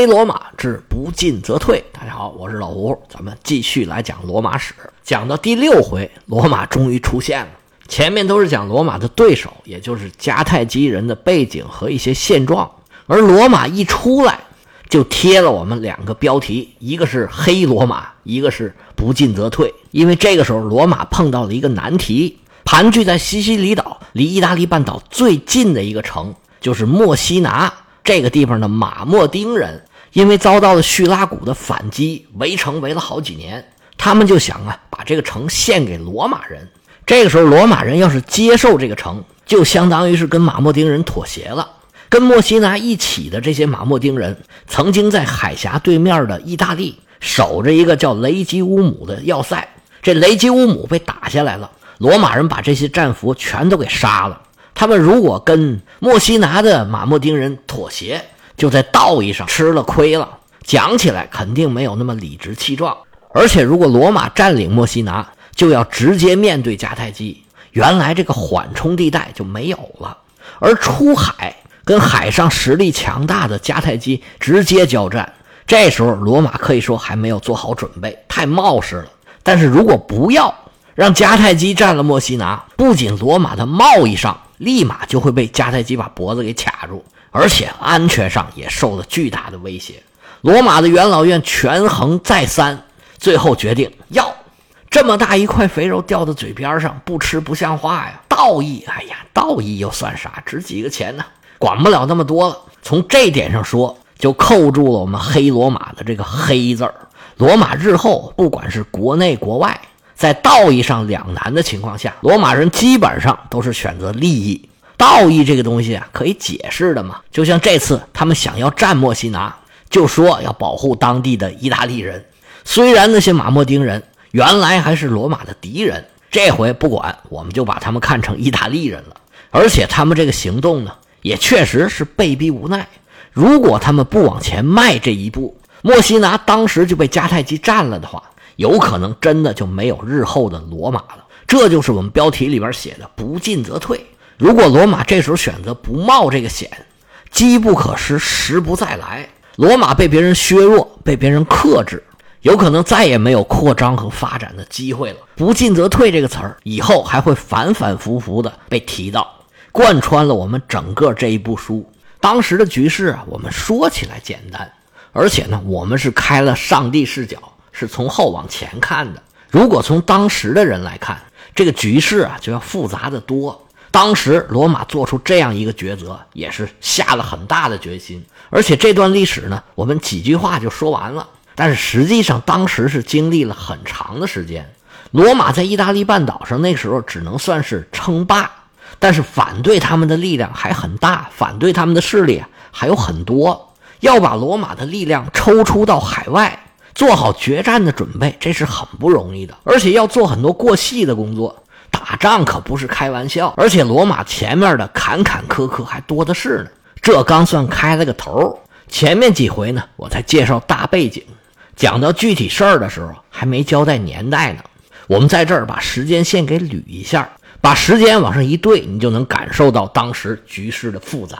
黑罗马之不进则退。大家好，我是老胡，咱们继续来讲罗马史。讲到第六回，罗马终于出现了。前面都是讲罗马的对手，也就是迦太基人的背景和一些现状。而罗马一出来，就贴了我们两个标题，一个是黑罗马，一个是不进则退。因为这个时候罗马碰到了一个难题，盘踞在西西里岛，离意大利半岛最近的一个城就是墨西拿。这个地方的马莫丁人，因为遭到了叙拉古的反击，围城围了好几年，他们就想啊，把这个城献给罗马人。这个时候，罗马人要是接受这个城，就相当于是跟马莫丁人妥协了。跟墨西拿一起的这些马莫丁人，曾经在海峡对面的意大利守着一个叫雷吉乌姆的要塞。这雷吉乌姆被打下来了，罗马人把这些战俘全都给杀了。他们如果跟墨西拿的马莫丁人妥协，就在道义上吃了亏了。讲起来肯定没有那么理直气壮。而且，如果罗马占领墨西拿，就要直接面对迦太基，原来这个缓冲地带就没有了。而出海跟海上实力强大的迦太基直接交战，这时候罗马可以说还没有做好准备，太冒失了。但是如果不要让迦太基占了墨西拿，不仅罗马的贸易上立马就会被迦太基把脖子给卡住，而且安全上也受了巨大的威胁。罗马的元老院权衡再三，最后决定要。这么大一块肥肉掉到嘴边上，不吃不像话呀！道义，哎呀，道义又算啥？值几个钱呢？管不了那么多了。从这点上说，就扣住了我们黑罗马的这个“黑”字儿。罗马日后不管是国内国外，在道义上两难的情况下，罗马人基本上都是选择利益。道义这个东西啊，可以解释的嘛？就像这次他们想要占墨西拿，就说要保护当地的意大利人。虽然那些马莫丁人。原来还是罗马的敌人，这回不管，我们就把他们看成意大利人了。而且他们这个行动呢，也确实是被逼无奈。如果他们不往前迈这一步，墨西拿当时就被迦太基占了的话，有可能真的就没有日后的罗马了。这就是我们标题里边写的“不进则退”。如果罗马这时候选择不冒这个险，机不可失，时不再来，罗马被别人削弱，被别人克制。有可能再也没有扩张和发展的机会了。不进则退这个词儿，以后还会反反复复的被提到，贯穿了我们整个这一部书。当时的局势啊，我们说起来简单，而且呢，我们是开了上帝视角，是从后往前看的。如果从当时的人来看，这个局势啊，就要复杂的多。当时罗马做出这样一个抉择，也是下了很大的决心。而且这段历史呢，我们几句话就说完了。但是实际上，当时是经历了很长的时间。罗马在意大利半岛上那时候只能算是称霸，但是反对他们的力量还很大，反对他们的势力还有很多。要把罗马的力量抽出到海外，做好决战的准备，这是很不容易的。而且要做很多过细的工作，打仗可不是开玩笑。而且罗马前面的坎坎坷坷还多的是呢。这刚算开了个头，前面几回呢，我才介绍大背景。讲到具体事儿的时候，还没交代年代呢。我们在这儿把时间线给捋一下，把时间往上一对，你就能感受到当时局势的复杂。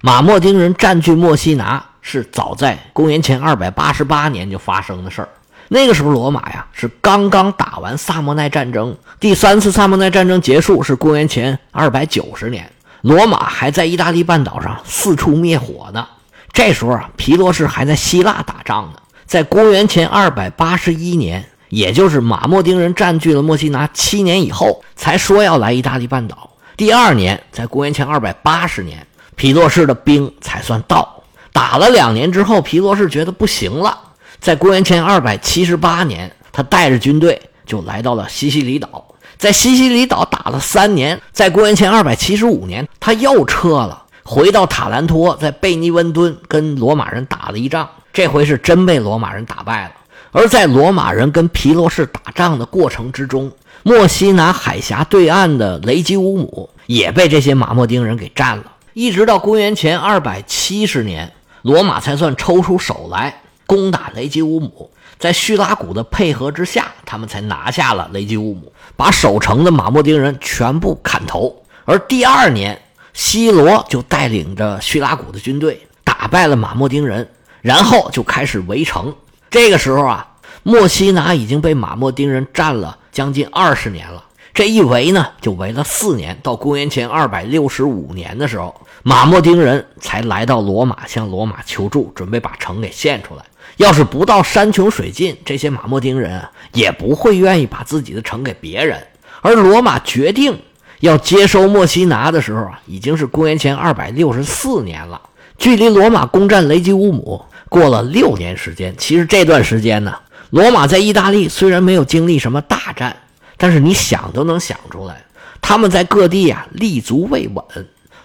马莫丁人占据墨西拿是早在公元前二百八十八年就发生的事儿。那个时候，罗马呀是刚刚打完萨莫奈战争，第三次萨莫奈战争结束是公元前二百九十年，罗马还在意大利半岛上四处灭火呢。这时候啊，皮洛士还在希腊打仗呢。在公元前二百八十一年，也就是马莫丁人占据了墨西拿七年以后，才说要来意大利半岛。第二年，在公元前二百八十年，皮洛士的兵才算到。打了两年之后，皮洛士觉得不行了，在公元前二百七十八年，他带着军队就来到了西西里岛。在西西里岛打了三年，在公元前二百七十五年，他又撤了，回到塔兰托，在贝尼温敦跟罗马人打了一仗。这回是真被罗马人打败了，而在罗马人跟皮罗士打仗的过程之中，墨西拿海峡对岸的雷吉乌姆也被这些马莫丁人给占了。一直到公元前二百七十年，罗马才算抽出手来攻打雷吉乌姆。在叙拉古的配合之下，他们才拿下了雷吉乌姆，把守城的马莫丁人全部砍头。而第二年，西罗就带领着叙拉古的军队打败了马莫丁人。然后就开始围城。这个时候啊，墨西拿已经被马莫丁人占了将近二十年了。这一围呢，就围了四年。到公元前二百六十五年的时候，马莫丁人才来到罗马，向罗马求助，准备把城给献出来。要是不到山穷水尽，这些马莫丁人，也不会愿意把自己的城给别人。而罗马决定要接收墨西拿的时候啊，已经是公元前二百六十四年了，距离罗马攻占雷吉乌姆过了六年时间。其实这段时间呢，罗马在意大利虽然没有经历什么大战。但是你想都能想出来，他们在各地啊立足未稳，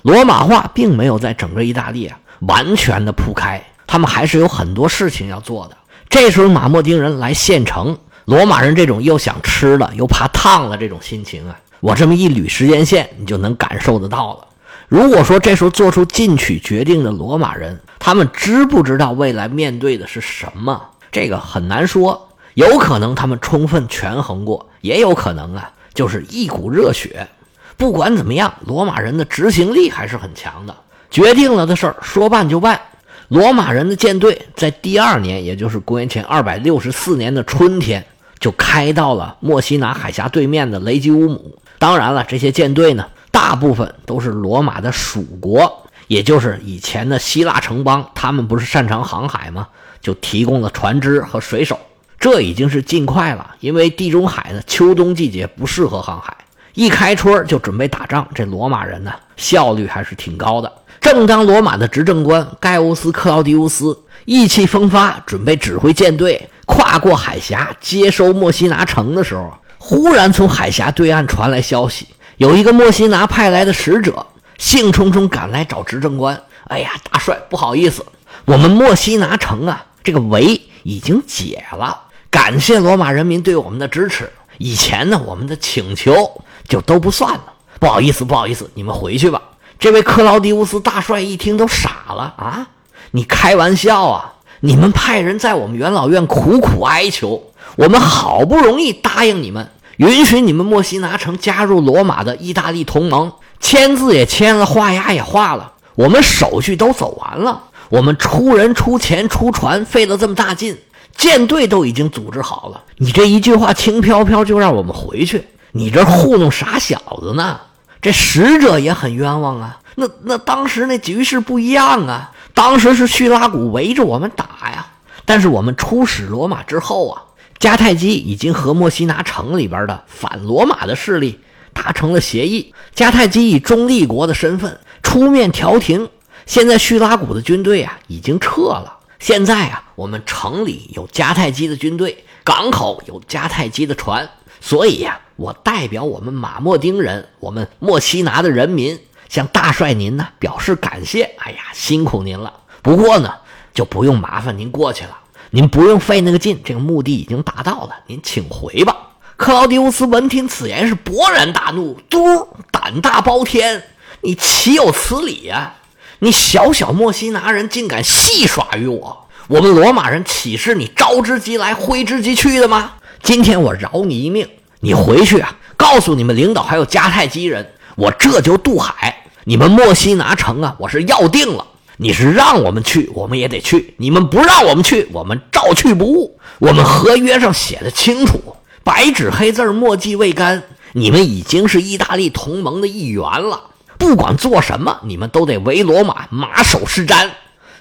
罗马化并没有在整个意大利啊完全的铺开，他们还是有很多事情要做的。这时候马莫丁人来县城，罗马人这种又想吃了又怕烫了这种心情啊，我这么一捋时间线，你就能感受得到了。如果说这时候做出进取决定的罗马人，他们知不知道未来面对的是什么？这个很难说。有可能他们充分权衡过，也有可能啊，就是一股热血。不管怎么样，罗马人的执行力还是很强的。决定了的事儿说办就办。罗马人的舰队在第二年，也就是公元前二百六十四年的春天，就开到了墨西拿海峡对面的雷吉乌姆。当然了，这些舰队呢，大部分都是罗马的属国，也就是以前的希腊城邦。他们不是擅长航海吗？就提供了船只和水手。这已经是尽快了，因为地中海的秋冬季节不适合航海，一开春就准备打仗。这罗马人呢，效率还是挺高的。正当罗马的执政官盖乌斯·克劳迪乌斯意气风发，准备指挥舰队跨过海峡接收墨西拿城的时候，忽然从海峡对岸传来消息，有一个墨西拿派来的使者兴冲冲赶来找执政官。哎呀，大帅，不好意思，我们墨西拿城啊，这个围已经解了。感谢罗马人民对我们的支持。以前呢，我们的请求就都不算了。不好意思，不好意思，你们回去吧。这位克劳迪乌斯大帅一听都傻了啊！你开玩笑啊？你们派人在我们元老院苦苦哀求，我们好不容易答应你们，允许你们墨西拿城加入罗马的意大利同盟，签字也签了，画押也画了，我们手续都走完了，我们出人出钱出船，费了这么大劲。舰队都已经组织好了，你这一句话轻飘飘就让我们回去，你这糊弄傻小子呢？这使者也很冤枉啊！那那当时那局势不一样啊，当时是叙拉古围着我们打呀，但是我们出使罗马之后啊，迦太基已经和墨西拿城里边的反罗马的势力达成了协议，迦太基以中立国的身份出面调停，现在叙拉古的军队啊已经撤了。现在啊，我们城里有迦太基的军队，港口有迦太基的船，所以呀，我代表我们马莫丁人，我们莫西拿的人民，向大帅您呢表示感谢。哎呀，辛苦您了。不过呢，就不用麻烦您过去了，您不用费那个劲，这个目的已经达到了，您请回吧。克劳迪乌斯闻听此言是勃然大怒，嘟，胆大包天，你岂有此理呀！你小小莫西拿人竟敢戏耍于我！我们罗马人岂是你招之即来挥之即去的吗？今天我饶你一命，你回去啊，告诉你们领导还有迦太基人，我这就渡海。你们墨西拿城啊，我是要定了。你是让我们去，我们也得去；你们不让我们去，我们照去不误。我们合约上写的清楚，白纸黑字，墨迹未干，你们已经是意大利同盟的一员了。不管做什么，你们都得围罗马，马首是瞻。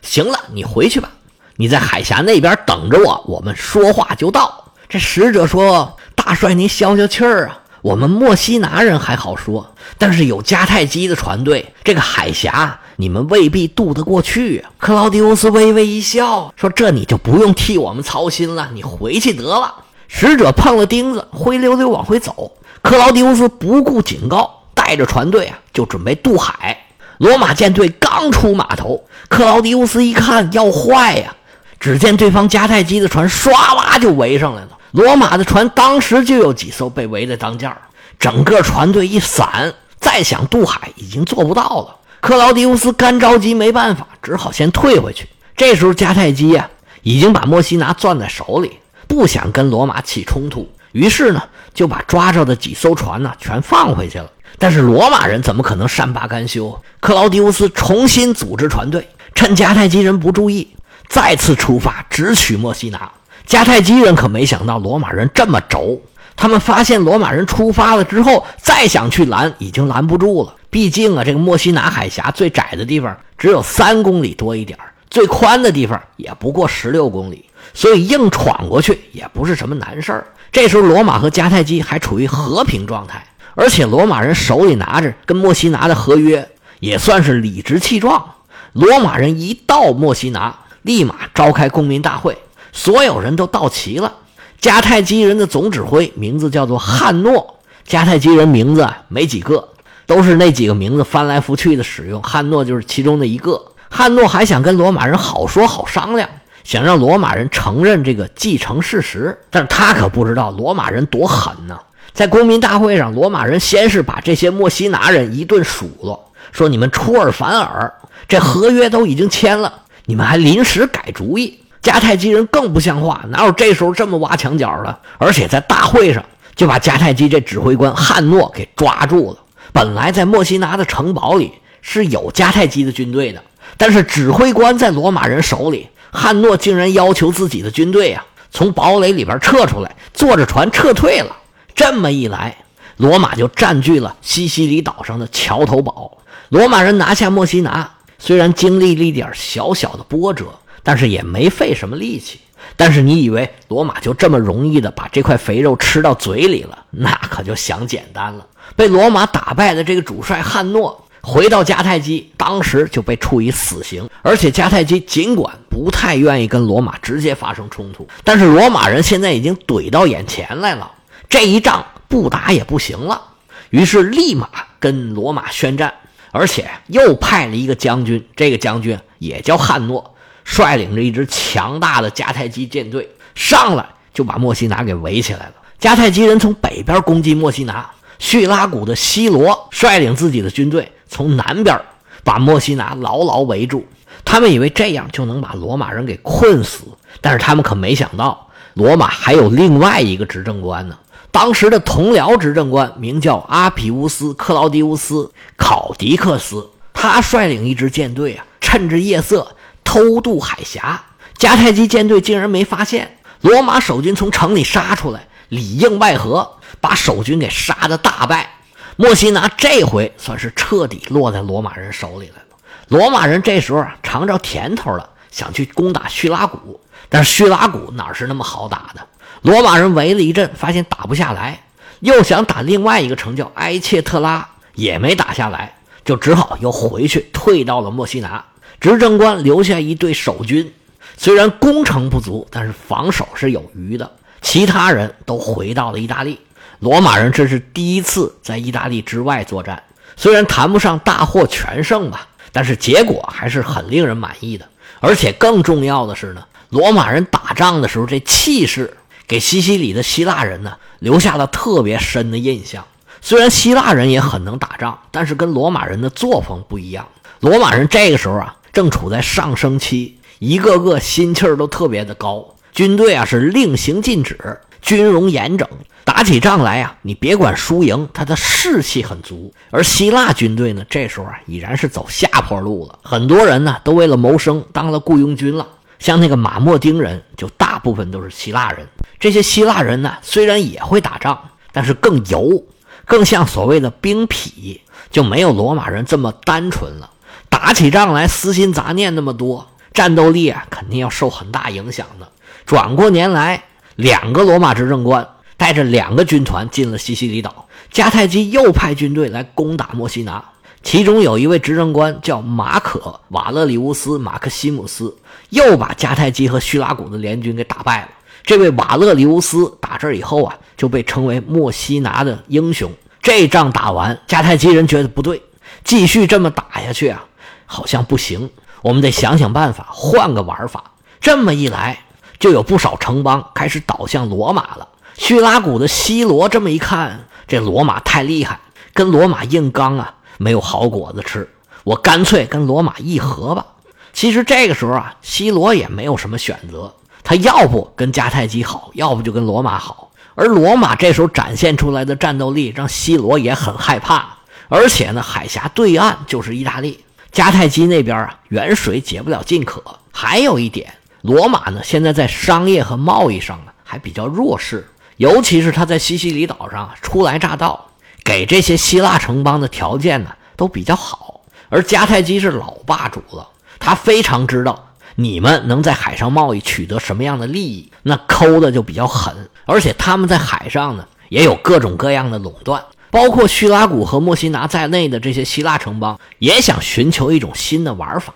行了，你回去吧，你在海峡那边等着我，我们说话就到。这使者说：“大帅，您消消气儿啊，我们墨西拿人还好说，但是有迦太基的船队，这个海峡你们未必渡得过去。”克劳迪乌斯微微一笑，说：“这你就不用替我们操心了，你回去得了。”使者碰了钉子，灰溜溜往回走。克劳迪乌斯不顾警告。带着船队啊，就准备渡海。罗马舰队刚出码头，克劳迪乌斯一看要坏呀！只见对方迦太基的船唰啦就围上来了，罗马的船当时就有几艘被围在当间儿，整个船队一散，再想渡海已经做不到了。克劳迪乌斯干着急，没办法，只好先退回去。这时候迦太基呀，已经把墨西拿攥在手里，不想跟罗马起冲突，于是呢，就把抓着的几艘船呢全放回去了。但是罗马人怎么可能善罢甘休？克劳迪乌斯重新组织船队，趁迦太基人不注意，再次出发，直取墨西拿。迦太基人可没想到罗马人这么轴，他们发现罗马人出发了之后，再想去拦，已经拦不住了。毕竟啊，这个墨西拿海峡最窄的地方只有三公里多一点最宽的地方也不过十六公里，所以硬闯过去也不是什么难事儿。这时候，罗马和迦太基还处于和平状态，而且罗马人手里拿着跟墨西拿的合约，也算是理直气壮。罗马人一到墨西拿，立马召开公民大会，所有人都到齐了。迦太基人的总指挥名字叫做汉诺，迦太基人名字没几个。都是那几个名字翻来覆去的使用，汉诺就是其中的一个。汉诺还想跟罗马人好说好商量，想让罗马人承认这个继承事实。但是他可不知道罗马人多狠呢。在公民大会上，罗马人先是把这些墨西拿人一顿数落，说你们出尔反尔，这合约都已经签了，你们还临时改主意。迦太基人更不像话，哪有这时候这么挖墙脚的？而且在大会上就把迦太基这指挥官汉诺给抓住了。本来在墨西拿的城堡里是有迦太基的军队的，但是指挥官在罗马人手里，汉诺竟然要求自己的军队啊从堡垒里边撤出来，坐着船撤退了。这么一来，罗马就占据了西西里岛上的桥头堡。罗马人拿下墨西拿，虽然经历了一点小小的波折，但是也没费什么力气。但是你以为罗马就这么容易的把这块肥肉吃到嘴里了？那可就想简单了。被罗马打败的这个主帅汉诺回到迦太基，当时就被处以死刑。而且迦太基尽管不太愿意跟罗马直接发生冲突，但是罗马人现在已经怼到眼前来了，这一仗不打也不行了。于是立马跟罗马宣战，而且又派了一个将军，这个将军也叫汉诺，率领着一支强大的迦太基舰队上来就把墨西拿给围起来了。迦太基人从北边攻击墨西拿。叙拉古的西罗率领自己的军队从南边把墨西拿牢牢围住，他们以为这样就能把罗马人给困死，但是他们可没想到，罗马还有另外一个执政官呢。当时的同僚执政官名叫阿皮乌斯·克劳迪乌斯·考迪克斯，他率领一支舰队啊，趁着夜色偷渡海峡，迦太基舰队竟然没发现，罗马守军从城里杀出来，里应外合。把守军给杀的大败，墨西拿这回算是彻底落在罗马人手里了。罗马人这时候尝着甜头了，想去攻打叙拉古，但是叙拉古哪是那么好打的？罗马人围了一阵，发现打不下来，又想打另外一个城叫埃切特拉，也没打下来，就只好又回去退到了墨西拿。执政官留下一队守军，虽然攻城不足，但是防守是有余的。其他人都回到了意大利。罗马人这是第一次在意大利之外作战，虽然谈不上大获全胜吧，但是结果还是很令人满意的。而且更重要的是呢，罗马人打仗的时候这气势，给西西里的希腊人呢留下了特别深的印象。虽然希腊人也很能打仗，但是跟罗马人的作风不一样。罗马人这个时候啊正处在上升期，一个个心气儿都特别的高，军队啊是令行禁止，军容严整。打起仗来呀，你别管输赢，他的士气很足。而希腊军队呢，这时候啊已然是走下坡路了。很多人呢都为了谋生当了雇佣军了。像那个马莫丁人，就大部分都是希腊人。这些希腊人呢，虽然也会打仗，但是更油，更像所谓的兵痞，就没有罗马人这么单纯了。打起仗来，私心杂念那么多，战斗力啊肯定要受很大影响的。转过年来，两个罗马执政官。带着两个军团进了西西里岛，迦太基又派军队来攻打墨西拿，其中有一位执政官叫马可·瓦勒里乌斯·马克西姆斯，又把迦太基和叙拉古的联军给打败了。这位瓦勒里乌斯打这以后啊，就被称为墨西拿的英雄。这仗打完，迦太基人觉得不对，继续这么打下去啊，好像不行，我们得想想办法，换个玩法。这么一来，就有不少城邦开始倒向罗马了。叙拉古的西罗这么一看，这罗马太厉害，跟罗马硬刚啊，没有好果子吃。我干脆跟罗马议和吧。其实这个时候啊，西罗也没有什么选择，他要不跟迦太基好，要不就跟罗马好。而罗马这时候展现出来的战斗力，让西罗也很害怕。而且呢，海峡对岸就是意大利，迦太基那边啊，远水解不了近渴。还有一点，罗马呢现在在商业和贸易上呢还比较弱势，尤其是他在西西里岛上初来乍到，给这些希腊城邦的条件呢都比较好。而迦太基是老霸主了，他非常知道你们能在海上贸易取得什么样的利益，那抠的就比较狠。而且他们在海上呢也有各种各样的垄断，包括叙拉古和墨西拿在内的这些希腊城邦也想寻求一种新的玩法。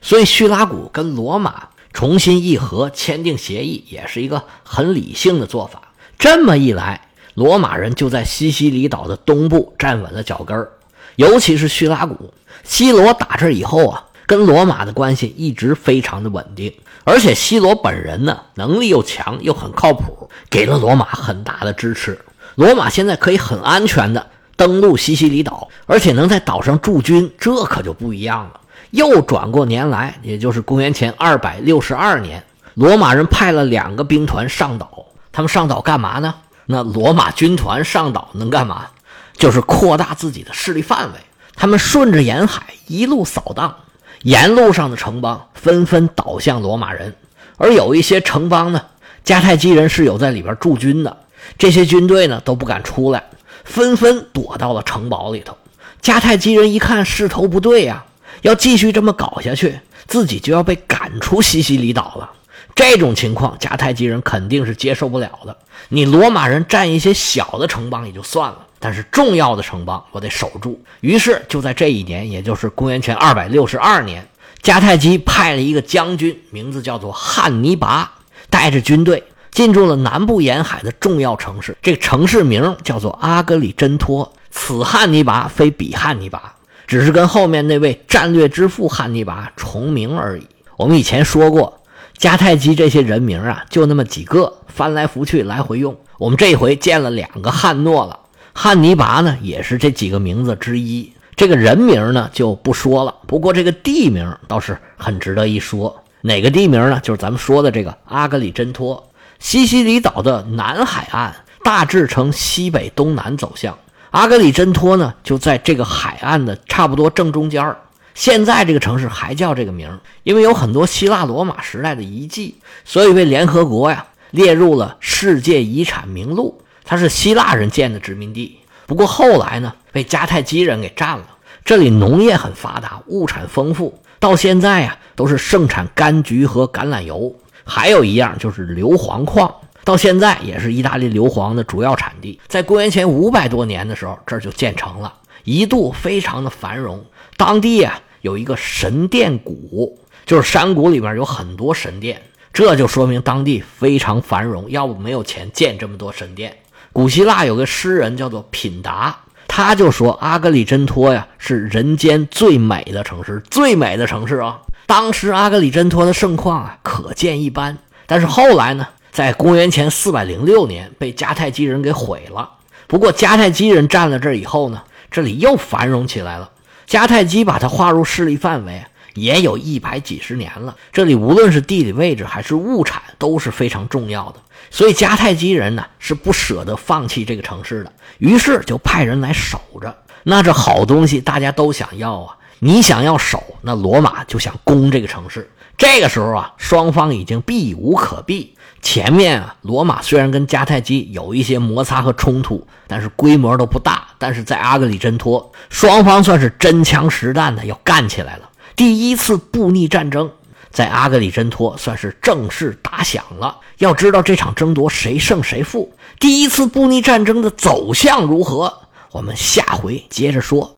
所以，叙拉古跟罗马重新议和、签订协议，也是一个很理性的做法。这么一来，罗马人就在西西里岛的东部站稳了脚跟儿。尤其是叙拉古，西罗打这以后啊，跟罗马的关系一直非常的稳定。而且西罗本人呢，能力又强，又很靠谱，给了罗马很大的支持。罗马现在可以很安全的登陆西西里岛，而且能在岛上驻军，这可就不一样了。又转过年来，也就是公元前二百六十二年，罗马人派了两个兵团上岛。他们上岛干嘛呢？那罗马军团上岛能干嘛？就是扩大自己的势力范围。他们顺着沿海一路扫荡，沿路上的城邦纷纷倒向罗马人。而有一些城邦呢，迦太基人是有在里边驻军的，这些军队呢都不敢出来，纷纷躲到了城堡里头。迦太基人一看势头不对呀。要继续这么搞下去，自己就要被赶出西西里岛了。这种情况，迦太基人肯定是接受不了的。你罗马人占一些小的城邦也就算了，但是重要的城邦我得守住。于是就在这一年，也就是公元前二百六十二年，迦太基派了一个将军，名字叫做汉尼拔，带着军队进入了南部沿海的重要城市。这个城市名叫做阿格里真托。此汉尼拔非彼汉尼拔。只是跟后面那位战略之父汉尼拔重名而已。我们以前说过，迦太基这些人名啊，就那么几个，翻来覆去来回用。我们这回见了两个汉诺了，汉尼拔呢也是这几个名字之一。这个人名呢就不说了，不过这个地名倒是很值得一说。哪个地名呢？就是咱们说的这个阿格里真托，西西里岛的南海岸，大致呈西北东南走向。阿格里真托呢，就在这个海岸的差不多正中间现在这个城市还叫这个名因为有很多希腊罗马时代的遗迹，所以被联合国呀列入了世界遗产名录。它是希腊人建的殖民地，不过后来呢被迦太基人给占了。这里农业很发达，物产丰富，到现在呀都是盛产柑橘和橄榄油，还有一样就是硫磺矿。到现在也是意大利硫磺的主要产地。在公元前五百多年的时候，这就建成了，一度非常的繁荣。当地啊有一个神殿谷，就是山谷里面有很多神殿，这就说明当地非常繁荣。要不没有钱建这么多神殿。古希腊有个诗人叫做品达，他就说阿格里真托呀是人间最美的城市，最美的城市啊。当时阿格里真托的盛况啊可见一斑。但是后来呢？在公元前四百零六年，被迦太基人给毁了。不过迦太基人占了这儿以后呢，这里又繁荣起来了。迦太基把它划入势力范围，也有一百几十年了。这里无论是地理位置还是物产都是非常重要的，所以迦太基人呢是不舍得放弃这个城市的，于是就派人来守着。那这好东西大家都想要啊，你想要守，那罗马就想攻这个城市。这个时候啊，双方已经避无可避。前面啊，罗马虽然跟迦太基有一些摩擦和冲突，但是规模都不大。但是在阿格里真托，双方算是真枪实弹的要干起来了。第一次布匿战争在阿格里真托算是正式打响了。要知道这场争夺谁胜谁负，第一次布匿战争的走向如何，我们下回接着说。